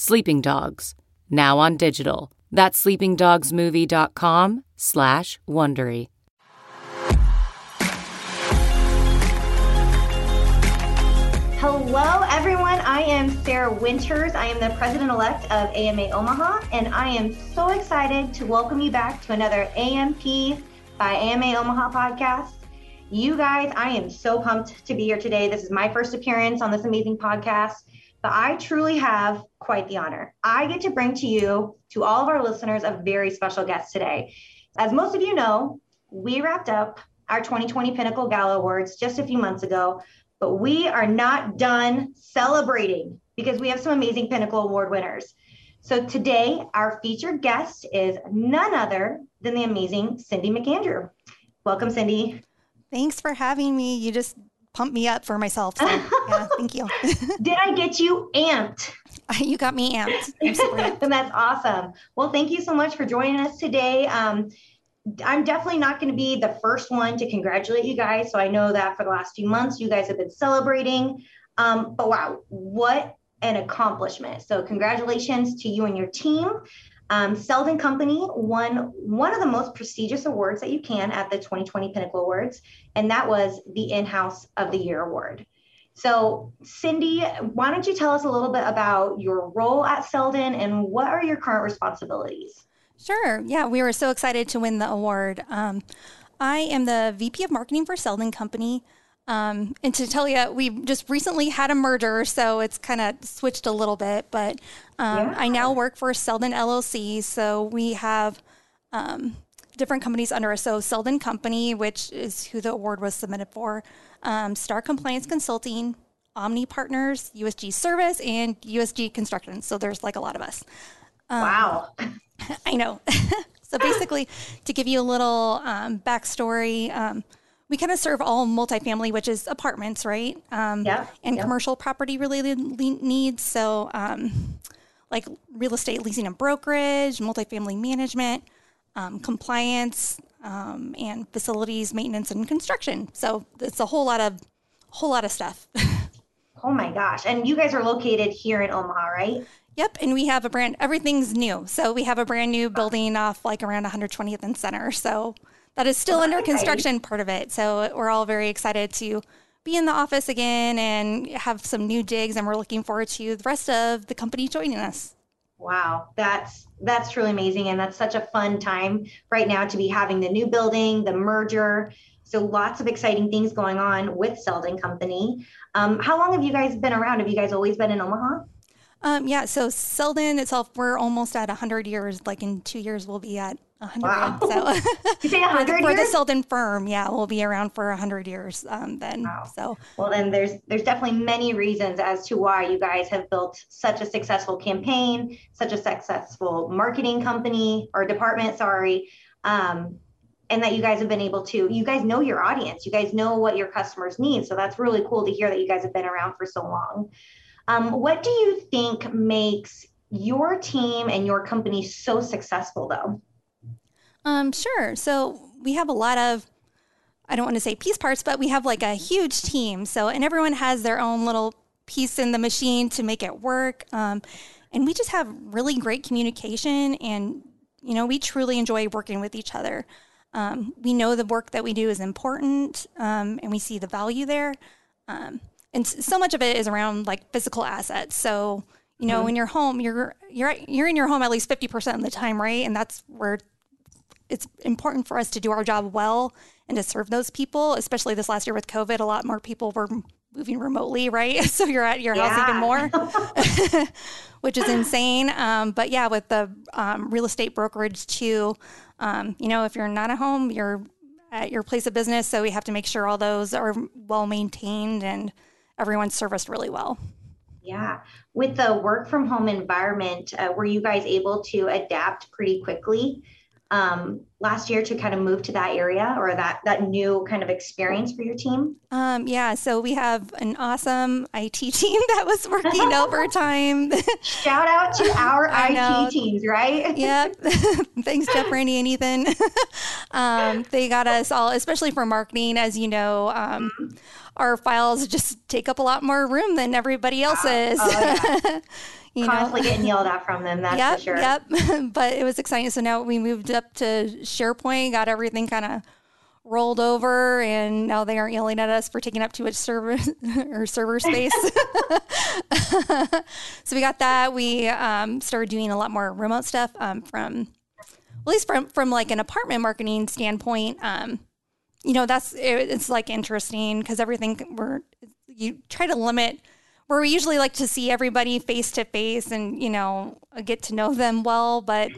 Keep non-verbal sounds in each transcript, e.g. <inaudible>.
Sleeping Dogs, now on digital. That's sleepingdogsmovie.com slash Wondery. Hello, everyone. I am Sarah Winters. I am the president elect of AMA Omaha, and I am so excited to welcome you back to another AMP by AMA Omaha podcast. You guys, I am so pumped to be here today. This is my first appearance on this amazing podcast, but I truly have quite the honor. I get to bring to you, to all of our listeners, a very special guest today. As most of you know, we wrapped up our 2020 Pinnacle Gala Awards just a few months ago, but we are not done celebrating because we have some amazing Pinnacle Award winners. So today, our featured guest is none other than the amazing Cindy McAndrew. Welcome, Cindy. Thanks for having me. You just pumped me up for myself. So, <laughs> yeah, thank you. <laughs> Did I get you amped? <laughs> You got me amped. and that's awesome. Well, thank you so much for joining us today. Um, I'm definitely not going to be the first one to congratulate you guys. So I know that for the last few months, you guys have been celebrating. Um, but wow, what an accomplishment. So, congratulations to you and your team. Um, Seldin Company won one of the most prestigious awards that you can at the 2020 Pinnacle Awards, and that was the In House of the Year Award. So, Cindy, why don't you tell us a little bit about your role at Seldin and what are your current responsibilities? Sure. Yeah, we were so excited to win the award. Um, I am the VP of Marketing for Seldin Company. Um, and to tell you, we just recently had a merger, so it's kind of switched a little bit. But um, yeah. I now work for Seldin LLC, so we have um, different companies under us. So Seldin Company, which is who the award was submitted for, um, Star Compliance Consulting, Omni Partners, USG Service, and USG Construction. So there's like a lot of us. Um, wow. <laughs> I know. <laughs> so basically, to give you a little um, backstory we kind of serve all multifamily, which is apartments, right? Um, yeah. And yeah. commercial property related needs. So, um, like real estate leasing and brokerage, multifamily management, um, compliance, um, and facilities maintenance and construction. So it's a whole lot of whole lot of stuff. <laughs> oh my gosh! And you guys are located here in Omaha, right? Yep, and we have a brand. Everything's new, so we have a brand new building off like around 120th and Center. So that is still under construction part of it. So we're all very excited to be in the office again and have some new digs and we're looking forward to the rest of the company joining us. Wow, that's that's truly amazing and that's such a fun time right now to be having the new building, the merger. So lots of exciting things going on with Seldin Company. Um, how long have you guys been around? Have you guys always been in Omaha? Um, yeah, so Seldin itself, we're almost at 100 years. Like in two years, we'll be at 100. Wow. So <laughs> you say 100 <laughs> for, the, Seldin firm, yeah, we'll be around for 100 years um, then. Wow. So well, then there's there's definitely many reasons as to why you guys have built such a successful campaign, such a successful marketing company or department, sorry. Um, and that you guys have been able to you guys know your audience you guys know what your customers need so that's really cool to hear that you guys have been around for so long um, what do you think makes your team and your company so successful though um, sure. So we have a lot of, I don't want to say piece parts, but we have like a huge team. So, and everyone has their own little piece in the machine to make it work. Um, and we just have really great communication and, you know, we truly enjoy working with each other. Um, we know the work that we do is important um, and we see the value there. Um, and so much of it is around like physical assets. So, you know, mm-hmm. when you're home, you're you're you're in your home at least 50% of the time, right? And that's where it's important for us to do our job well and to serve those people, especially this last year with COVID. A lot more people were moving remotely, right? <laughs> So you're at your yeah. house even more, <laughs> <laughs> which is insane. Um, but yeah, with the um, real estate brokerage too, um, you know, if you're not at home, you're at your place of business. So we have to make sure all those are well maintained and everyone's serviced really well. Yeah. With the work from home environment, uh, were you guys able to adapt pretty quickly um, last year to kind of move to that area or that that new kind of experience for your team? Um, yeah, so we have an awesome IT <laughs> team that was working <laughs> overtime. <laughs> Shout out to our IT know. teams, right? yep. Thanks, Jeff, Randy, and Ethan. um, they got us all, especially for marketing, as you know. Um, mm-hmm. Our files just take up a lot more room than everybody else's. Oh, yeah. You constantly know? getting yelled at from them. That's yep, for sure. Yep. <laughs> but it was exciting. So now we moved up to SharePoint, got everything kind of rolled over, and now they aren't yelling at us for taking up too much server <laughs> or server <laughs> space. so we got that. We um, started doing a lot more remote stuff um, from, at least from from like an apartment marketing standpoint. Um, you know, that's it, it's like interesting because everything we're you try to limit where we usually like to see everybody face to face and you know get to know them well but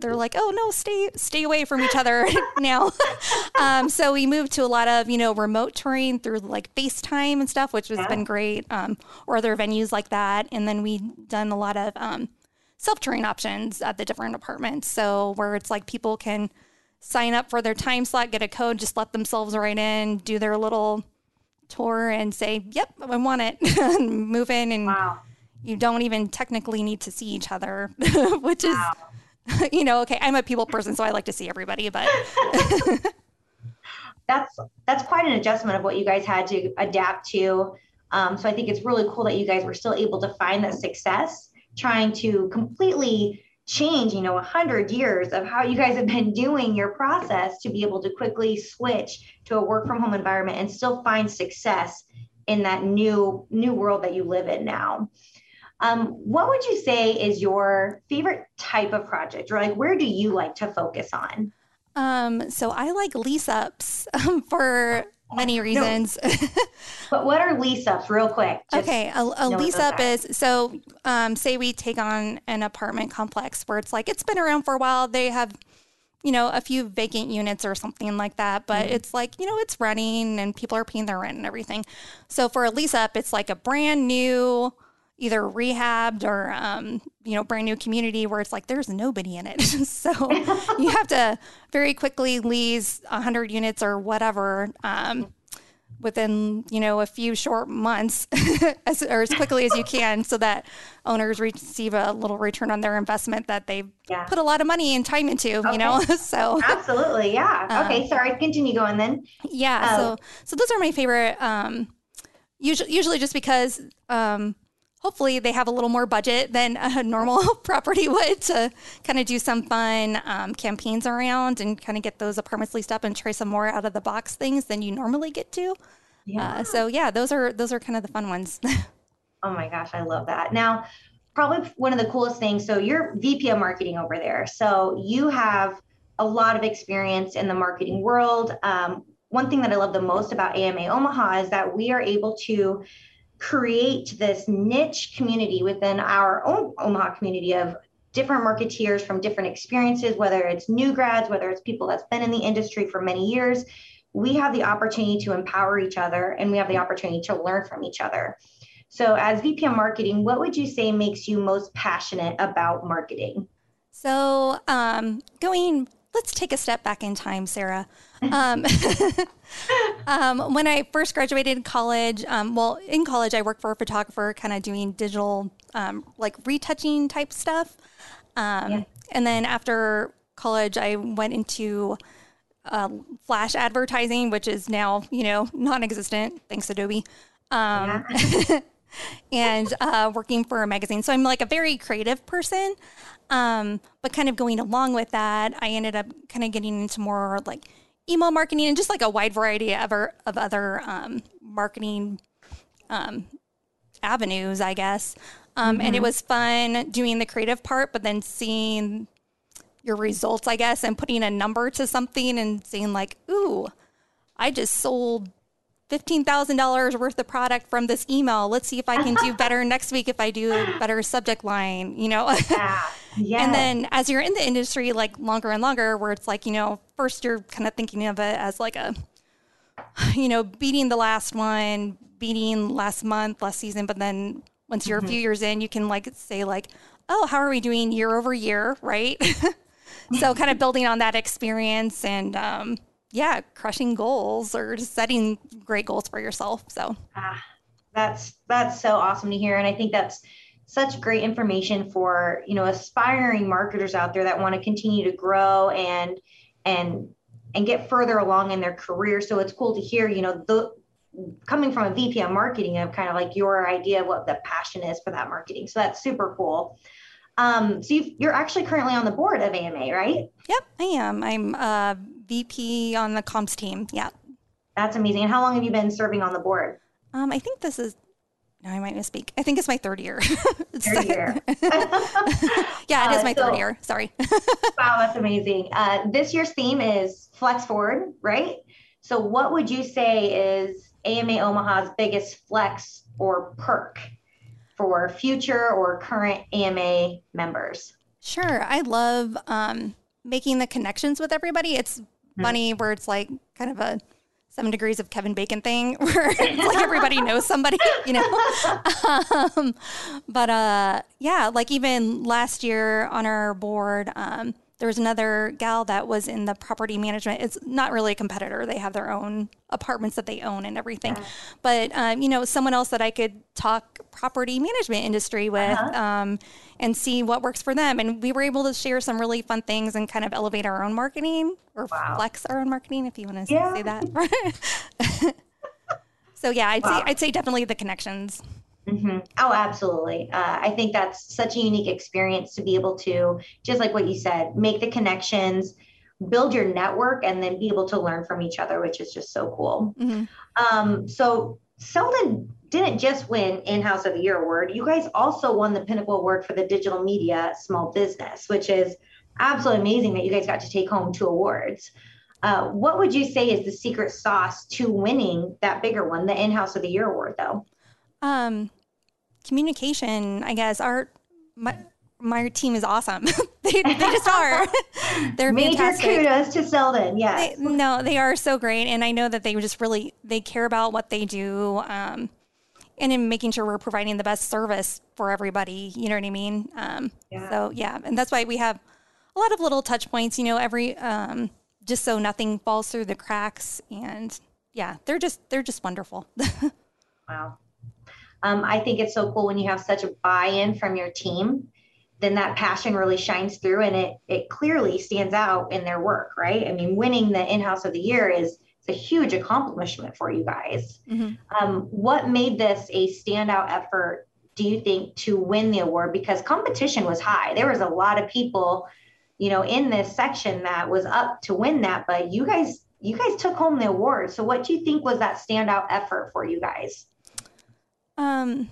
they're like oh no stay stay away from each other <laughs> now. <laughs> Um, so we moved to a lot of you know remote touring through like facetime and stuff which has yeah. been great um, or other venues like that. And then we done a lot of um, self-touring options at the different apartments. So where it's like people can sign up for their time slot get a code just let themselves right in do their little tour and say, "Yep, I want it," <laughs> and move in, and wow. you don't even technically need to see each other, <laughs> which wow. is, <laughs> you know, okay. I'm a people person, so I like to see everybody, but. that's that's quite an adjustment of what you guys had to adapt to. Um, so I think it's really cool that you guys were still able to find that success, trying to completely change, you know, a hundred years of how you guys have been doing your process to be able to quickly switch to a work from home environment and still find success in that new new world that you live in now. Um, what would you say is your favorite type of project, or like where do you like to focus on? Um, so I like lease ups <laughs> um, for many reasons. No. <laughs> but what are lease ups, real quick? okay, a, a lease up is so um, say we take on an apartment complex where it's like it's been around for a while. They have you know a few vacant units or something like that, but mm-hmm. it's like you know it's running and people are paying their rent and everything. So for a lease up, it's like a brand new either rehabbed or um, you know brand new community where it's like there's nobody in it <laughs> so <laughs> you have to very quickly lease 100 units or whatever um, within you know a few short months <laughs> as, or as quickly as you can so that owners receive a little return on their investment that they've yeah. put a lot of money and time into okay. you know so absolutely yeah um, okay sorry continue going then yeah oh. so so those are my favorite um usually usually just because um hopefully they have a little more budget than a <laughs> normal <laughs> property would to kind of do some fun um, campaigns around and kind of get those apartments leased up and try some more out of the box things than you normally get to. Yeah. Uh, so yeah, those are those are kind of the fun ones. <laughs> oh my gosh, I love that. Now, probably one of the coolest things. So you're VP of marketing over there. So you have a lot of experience in the marketing world. Um, one thing that I love the most about AMA Omaha is that we are able to create this niche community within our own Omaha community of different marketeers from different experiences, whether it's new grads, whether it's people that's been in the industry for many years. We have the opportunity to empower each other and we have the opportunity to learn from each other. So, as VP of marketing, what would you say makes you most passionate about marketing? So, um, going let's take a step back in time, Sarah. Um, <laughs> um, when I first graduated college, um, well, in college, I worked for a photographer, kind of doing digital, um, like retouching type stuff. Um, yeah. And then after college, I went into uh, flash advertising, which is now, you know, non existent, thanks Adobe. Um, yeah. <laughs> and uh, working for a magazine. So I'm like a very creative person. Um, but kind of going along with that, I ended up kind of getting into more like email marketing and just like a wide variety of, of other um, marketing um, avenues, I guess. Um, mm-hmm. And it mm-hmm. was fun doing the creative part, but then seeing your results, I guess, and putting a number to something and saying, like, ooh, I just sold $15,000 worth of product from this email. Let's see if I can do <laughs> better next week if I do a better subject line, you know? Yeah. <laughs> Yes. And then as you're in the industry like longer and longer, where it's like, you know, first you're kind of thinking of it as like a, you know, beating the last one, beating last month, last season, but then once you're mm-hmm. a few years in, you can like say like, oh, how are we doing year over year, <laughs> right? so kind of building on that experience and um, yeah, crushing goals or just setting great goals for yourself. So ah, that's that's so awesome to hear, and I think that's such great information for you know aspiring marketers out there that want to continue to grow and and and get further along in their career. So it's cool to hear, you know, the coming from a VP of marketing of kind of like your idea of what the passion is for that marketing. So that's super cool. Um, so you are actually currently on the board of AMA, right? Yep, I am. I'm a VP on the comps team. Yeah. That's amazing. And how long have you been serving on the board? Um, I think this is no, I might misspeak. I think it's my third year. <laughs> third year. <laughs> yeah, it is uh, my so, third year. Sorry. <laughs> wow, that's amazing. Uh, this year's theme is flex forward, right? So, what would you say is AMA Omaha's biggest flex or perk for future or current AMA members? Sure. I love um, making the connections with everybody. It's. Funny where it's like kind of a seven degrees of Kevin Bacon thing <laughs> where like everybody knows somebody, you know? <laughs> um, but uh, yeah, like even last year on our board, um, there was another gal that was in the property management. It's not really a competitor. They have their own apartments that they own and everything. But, um, you know, someone else that I could talk property management industry with uh-huh. um, and see what works for them. And we were able to share some really fun things and kind of elevate our own marketing or wow. flex our own marketing, if you want to yeah. say that. <laughs> so, yeah, I'd, wow. say, I'd say definitely the connections. Mm-hmm. Oh, absolutely. Uh, I think that's such a unique experience to be able to, just like what you said, make the connections, build your network, and then be able to learn from each other, which is just so cool. Mm-hmm. Um, so, Seldin didn't just win In-House of the Year award. You guys also won the Pinnacle Award for the Digital Media Small Business, which is absolutely amazing that you guys got to take home two awards. Uh, what would you say is the secret sauce to winning that bigger one, the In-House of the Year award, though? Um, communication, I guess. Our my my team is awesome. <laughs> they, they just are. <laughs> They're major fantastic. kudos to Seldin. Yes. They, no, they are so great, and I know that they just really they care about what they do, um, and in making sure we're providing the best service for everybody. You know what I mean? Um, yeah. So yeah, and that's why we have a lot of little touch points. You know, every um, just so nothing falls through the cracks, and yeah, they're just they're just wonderful. <laughs> wow. Um, I think it's so cool when you have such a buy-in from your team, then that passion really shines through and it it clearly stands out in their work, right? I mean, winning the in-house of the year is it's a huge accomplishment for you guys. Mm-hmm. Um, what made this a standout effort, do you think, to win the award? Because competition was high. There was a lot of people, you know, in this section that was up to win that, but you guys, you guys took home the award. So what do you think was that standout effort for you guys? Um,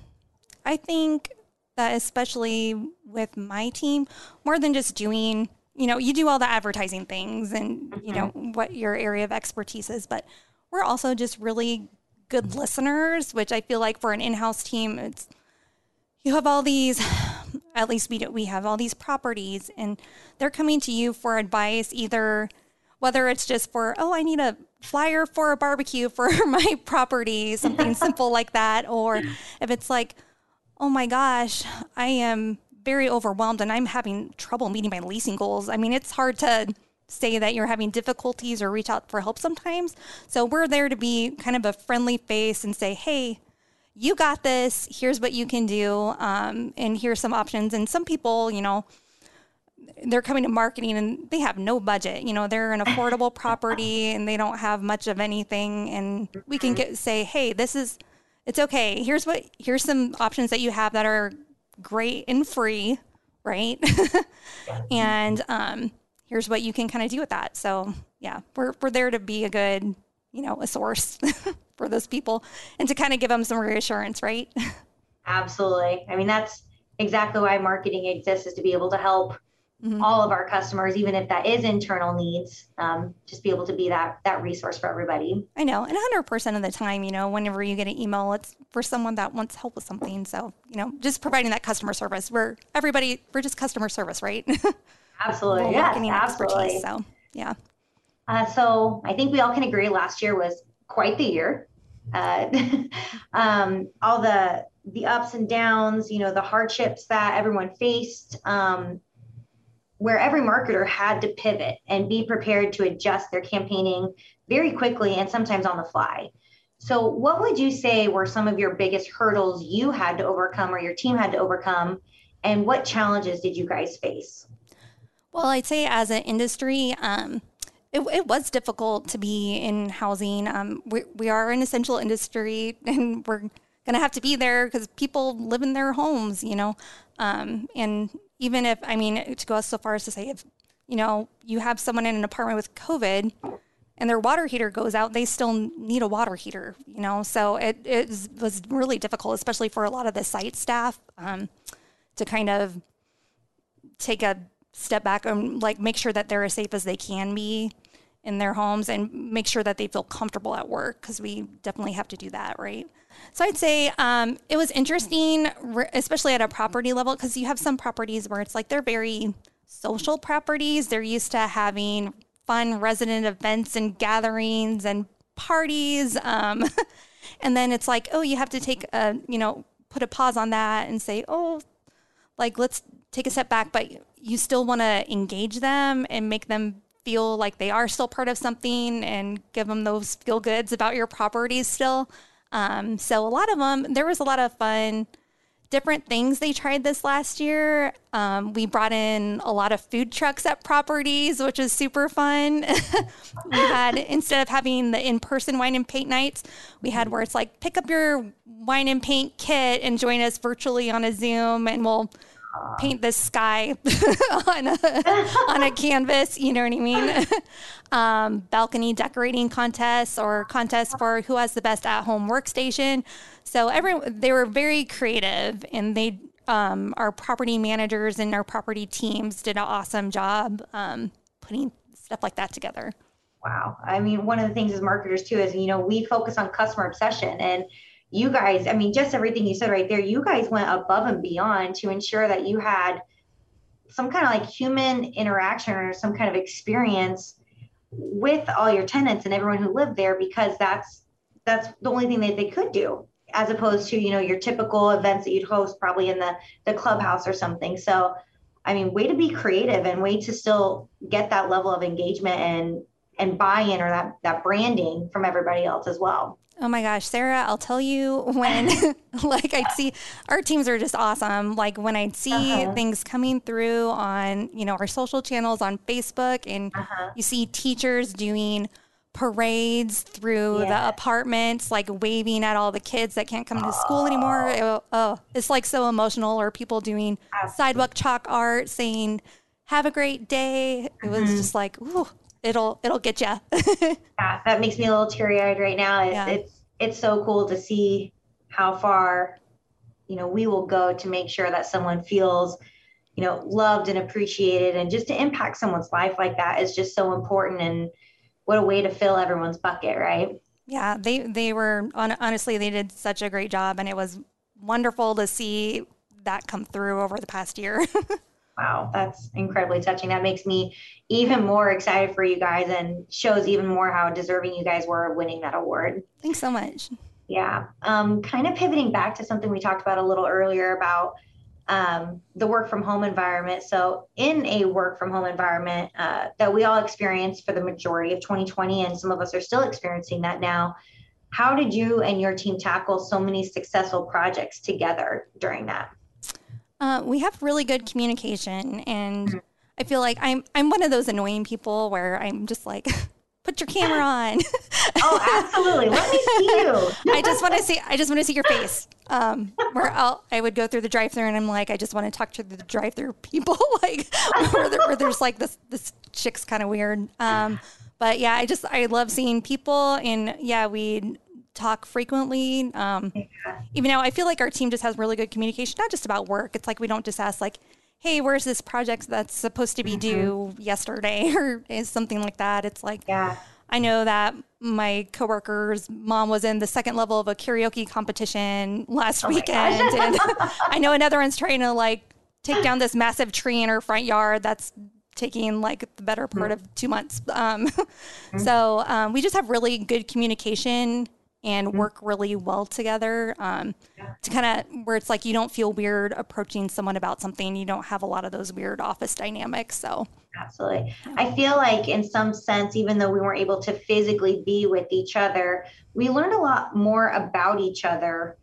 I think that especially with my team, more than just doing, you know, you do all the advertising things and you know mm-hmm. what your area of expertise is, but we're also just really good listeners, which I feel like for an in-house team, it's you have all these <sighs> at least we do, we have all these properties and they're coming to you for advice either whether it's just for oh i need a flyer for a barbecue for <laughs> my property, something <laughs> simple like that. Or if it's like, oh my gosh, I am very overwhelmed and I'm having trouble meeting my leasing goals. I mean, it's hard to say that you're having difficulties or reach out for help sometimes. So we're there to be kind of a friendly face and say, hey, you got this. Here's what you can do. Um, and here's some options. And some people, you know, they're coming to marketing and they have no budget. You know, they're an <coughs> affordable property and they don't have much of anything. And we can get say, hey, this is it's okay. Here's what here's some options that you have that are great and free, right? <laughs> and um, here's what you can kind of do with that. So yeah, we're we're there to be a good, you know, a source <laughs> for those people and to kind of give them some reassurance, right? <laughs> Absolutely. I mean, that's exactly why marketing exists is to be able to help mm-hmm. all of our customers, even if that is internal needs, um, just be able to be that that resource for everybody. I know, and 100% of the time, you know, whenever you get an email, it's for someone that wants help with something. So, you know, just providing that customer service. We're everybody, we're just customer service, right? <laughs> Absolutely, yes, absolutely. So, yeah. Uh, so I think we all can agree last year was quite the year. Uh, <laughs> um, all the the ups and downs, you know, the hardships that everyone faced, um, where every marketer had to pivot and be prepared to adjust their campaigning very quickly and sometimes on the fly. So, what would you say were some of your biggest hurdles you had to overcome or your team had to overcome? And what challenges did you guys face? Well, I'd say as an industry, um, it, it, was difficult to be in housing. Um, we, we are an essential industry <laughs> and we're going to have to be there because people live in their homes, you know. Um, and even if, I mean, to go so far as to say, if, you know, you have someone in an apartment with COVID, and their water heater goes out, they still need a water heater, you know? So it, it was really difficult, especially for a lot of the site staff, um, to kind of take a step back and like make sure that they're as safe as they can be in their homes and make sure that they feel comfortable at work because we definitely have to do that, right? So I'd say um, it was interesting, especially at a property level, because you have some properties where it's like they're very social properties. They're used to having fun resident events and gatherings and parties. Um, <laughs> and then it's like, oh, you have to take a, you know, put a pause on that and say, oh, like let's take a step back, but you still want to engage them and make them feel like they are still part of something and give them those feel goods about your properties still. Um, so a lot of them, there was a lot of fun different things they tried this last year. Um, we brought in a lot of food trucks at properties, which was super fun. <laughs> we had, instead of having the in person wine and paint nights, we had where it's like pick up your wine and paint kit and join us virtually on a Zoom and we'll paint the sky <laughs> on a on a canvas. You know what I mean? <laughs> um, balcony decorating contests or contests for who has the best at home workstation. So every they were very creative, and they um, our property managers and our property teams did an awesome job um, putting stuff like that together. Wow. I mean, one of the things as marketers too is you know we focus on customer obsession and you guys, I mean, just everything you said right there, you guys went above and beyond to ensure that you had some kind of like human interaction or some kind of experience with all your tenants and everyone who lived there because that's that's the only thing that they could do as opposed to you know your typical events that you'd host probably in the the clubhouse or something. So i mean way to be creative and way to still get that level of engagement and and buy-in or that that branding from everybody else as well Oh my gosh, Sarah, I'll tell you when <laughs> like I'd see our teams are just awesome. Like when I'd see uh-huh. things coming through on, you know, our social channels on Facebook and uh-huh. you see teachers doing parades through yeah. the apartments, like waving at all the kids that can't come to school anymore. It, oh, it's like so emotional. Or people doing Absolutely. sidewalk chalk art saying, "Have a great day." It was mm-hmm. just like, ooh, it'll it'll get you. <laughs> yeah, that makes me a little teary eyed right now. It's, yeah. it's it's so cool to see how far you know we will go to make sure that someone feels you know loved and appreciated and just to impact someone's life like that is just so important and what a way to fill everyone's bucket right yeah they they were honestly they did such a great job and it was wonderful to see that come through over the past year <laughs> Wow, that's incredibly touching. That makes me even more excited for you guys and shows even more how deserving you guys were of winning that award. Thanks so much. Yeah. Um, kind of pivoting back to something we talked about a little earlier about um, the work from home environment. So, in a work from home environment uh, that we all experienced for the majority of 2020, and some of us are still experiencing that now, how did you and your team tackle so many successful projects together during that? Uh, we have really good communication, and. I feel like I'm I'm one of those annoying people where I'm just like. <laughs> Put your camera <laughs> on. oh, absolutely. Let me see you. <laughs> I just want to see. I just want to see your face. Um, where I'll, I would go through the drive-through, and I'm like, I just want to talk to the drive-through people, like where, there, where there's like this this chick's kind of weird. Um, but yeah, I just I love seeing people, and yeah, we talk frequently. Um, yeah. Even now, I feel like our team just has really good communication, not just about work. It's like we don't just ask like, "Hey, where's this project that's supposed to be mm-hmm. due yesterday?" <laughs> or is something like that. It's like, yeah. I know that my coworker's mom was in the second level of a karaoke competition last oh weekend, and <laughs> I know another one's trying to like take down this massive tree in her front yard that's taking like the better part mm-hmm. of two months. Um, <laughs> mm-hmm. So um, we just have really good communication and mm-hmm. work really well together. Um, yeah. To kind of where it's like you don't feel weird approaching someone about something. You don't have a lot of those weird office dynamics. So absolutely, I feel like in some sense, even though we weren't able to physically be with each other, we learned a lot more about each other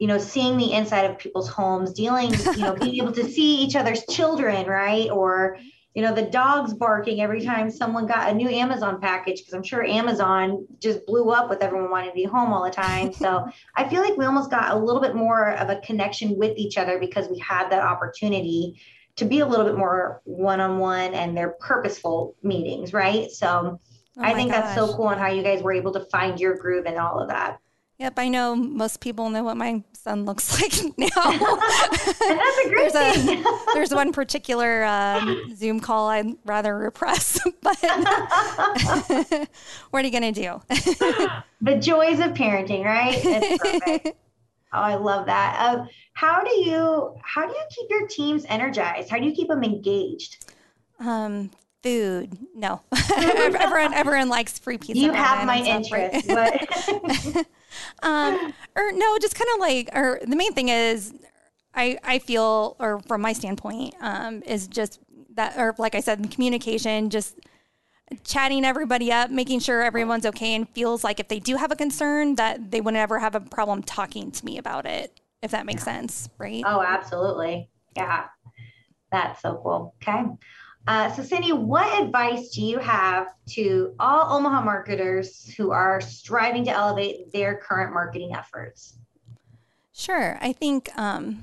you know, seeing the inside of people's homes, dealing, you know, being able to <laughs> see each other's children, right? Or, you know, the dogs barking every time someone got a new Amazon package, because I'm sure Amazon just blew up with everyone wanting to be home all the time. So <laughs> I feel like we almost got a little bit more of a connection with each other because we had that opportunity to be a little bit more one on one and they're purposeful meetings, right? So oh I think gosh. that's so cool on how you guys were able to find your groove and all of that. Yep, I know most people know what my son looks <laughs> like now. <laughs> That's a <laughs> great there's thing. A, there's one particular um, Zoom call I'd rather repress, but what are you going to do? the joys of parenting, right? It's perfect. Oh, I love that. Uh, how do you how do you keep your teams energized? How do you keep them engaged? Um, food. No, everyone everyone likes free pizza. You have my interest, but um, <gasps> or no, just kind of like, or the main thing is, I I feel, or from my standpoint, um, is just that, or like I said, communication, just chatting everybody up, making sure everyone's okay, and feels like if they do have a concern, that they would never have a problem talking to me about it. If that makes yeah. sense, right? Oh, absolutely. Yeah, that's so cool. Okay. Uh, so, Cindy, what advice do you have to all Omaha marketers who are striving to elevate their current marketing efforts? Sure. I think, um,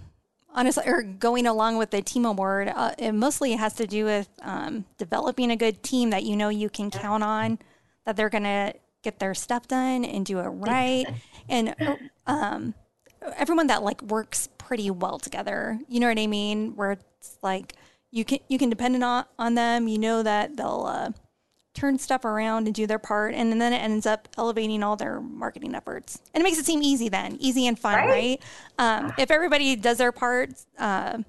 honestly, or going along with the team award, uh, it mostly has to do with um, developing a good team that you know you can count on, that they're going to get their stuff done and do it right. and um, everyone that like works pretty well together. You know what I mean? Where it's like, you can you can depend on on them. You know that they'll uh, turn stuff around and do their part, and then it ends up elevating all their marketing efforts, and it makes it seem easy then, easy and fun, right? right? Um, if everybody does their part, uh,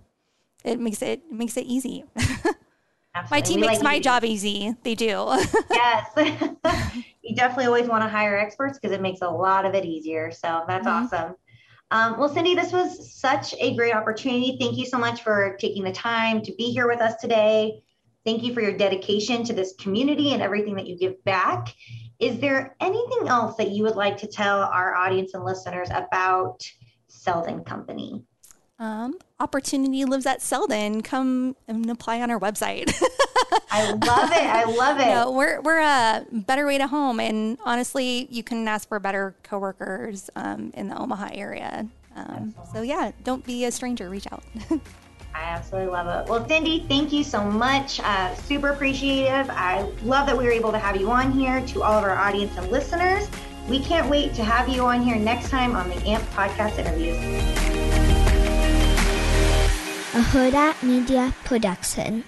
it makes it, it makes it easy. <laughs> my team we makes like my easy. job easy. They do. <laughs> yes. <laughs> you definitely always want to hire experts because it makes a lot of it easier. So that's mm-hmm. awesome. Um, well, Cindy, this was such a great opportunity. Thank you so much for taking the time to be here with us today. Thank you for your dedication to this community and everything that you give back. Is there anything else that you would like to tell our audience and listeners about Seldin Company? Um, opportunity lives at Seldin. Come and apply on our website. <laughs> I love it. I love it. <laughs> No, we're we're a better way to home, and honestly, you can ask for better coworkers um, in the Omaha area. Um, so yeah, don't be a stranger. Reach out. <laughs> I absolutely love it. Well, Cindy, thank you so much. Uh, super appreciative. I love that we were able to have you on here. To all of our audience and listeners, we can't wait to have you on here next time on the AMP podcast interviews. A Huda Media Production.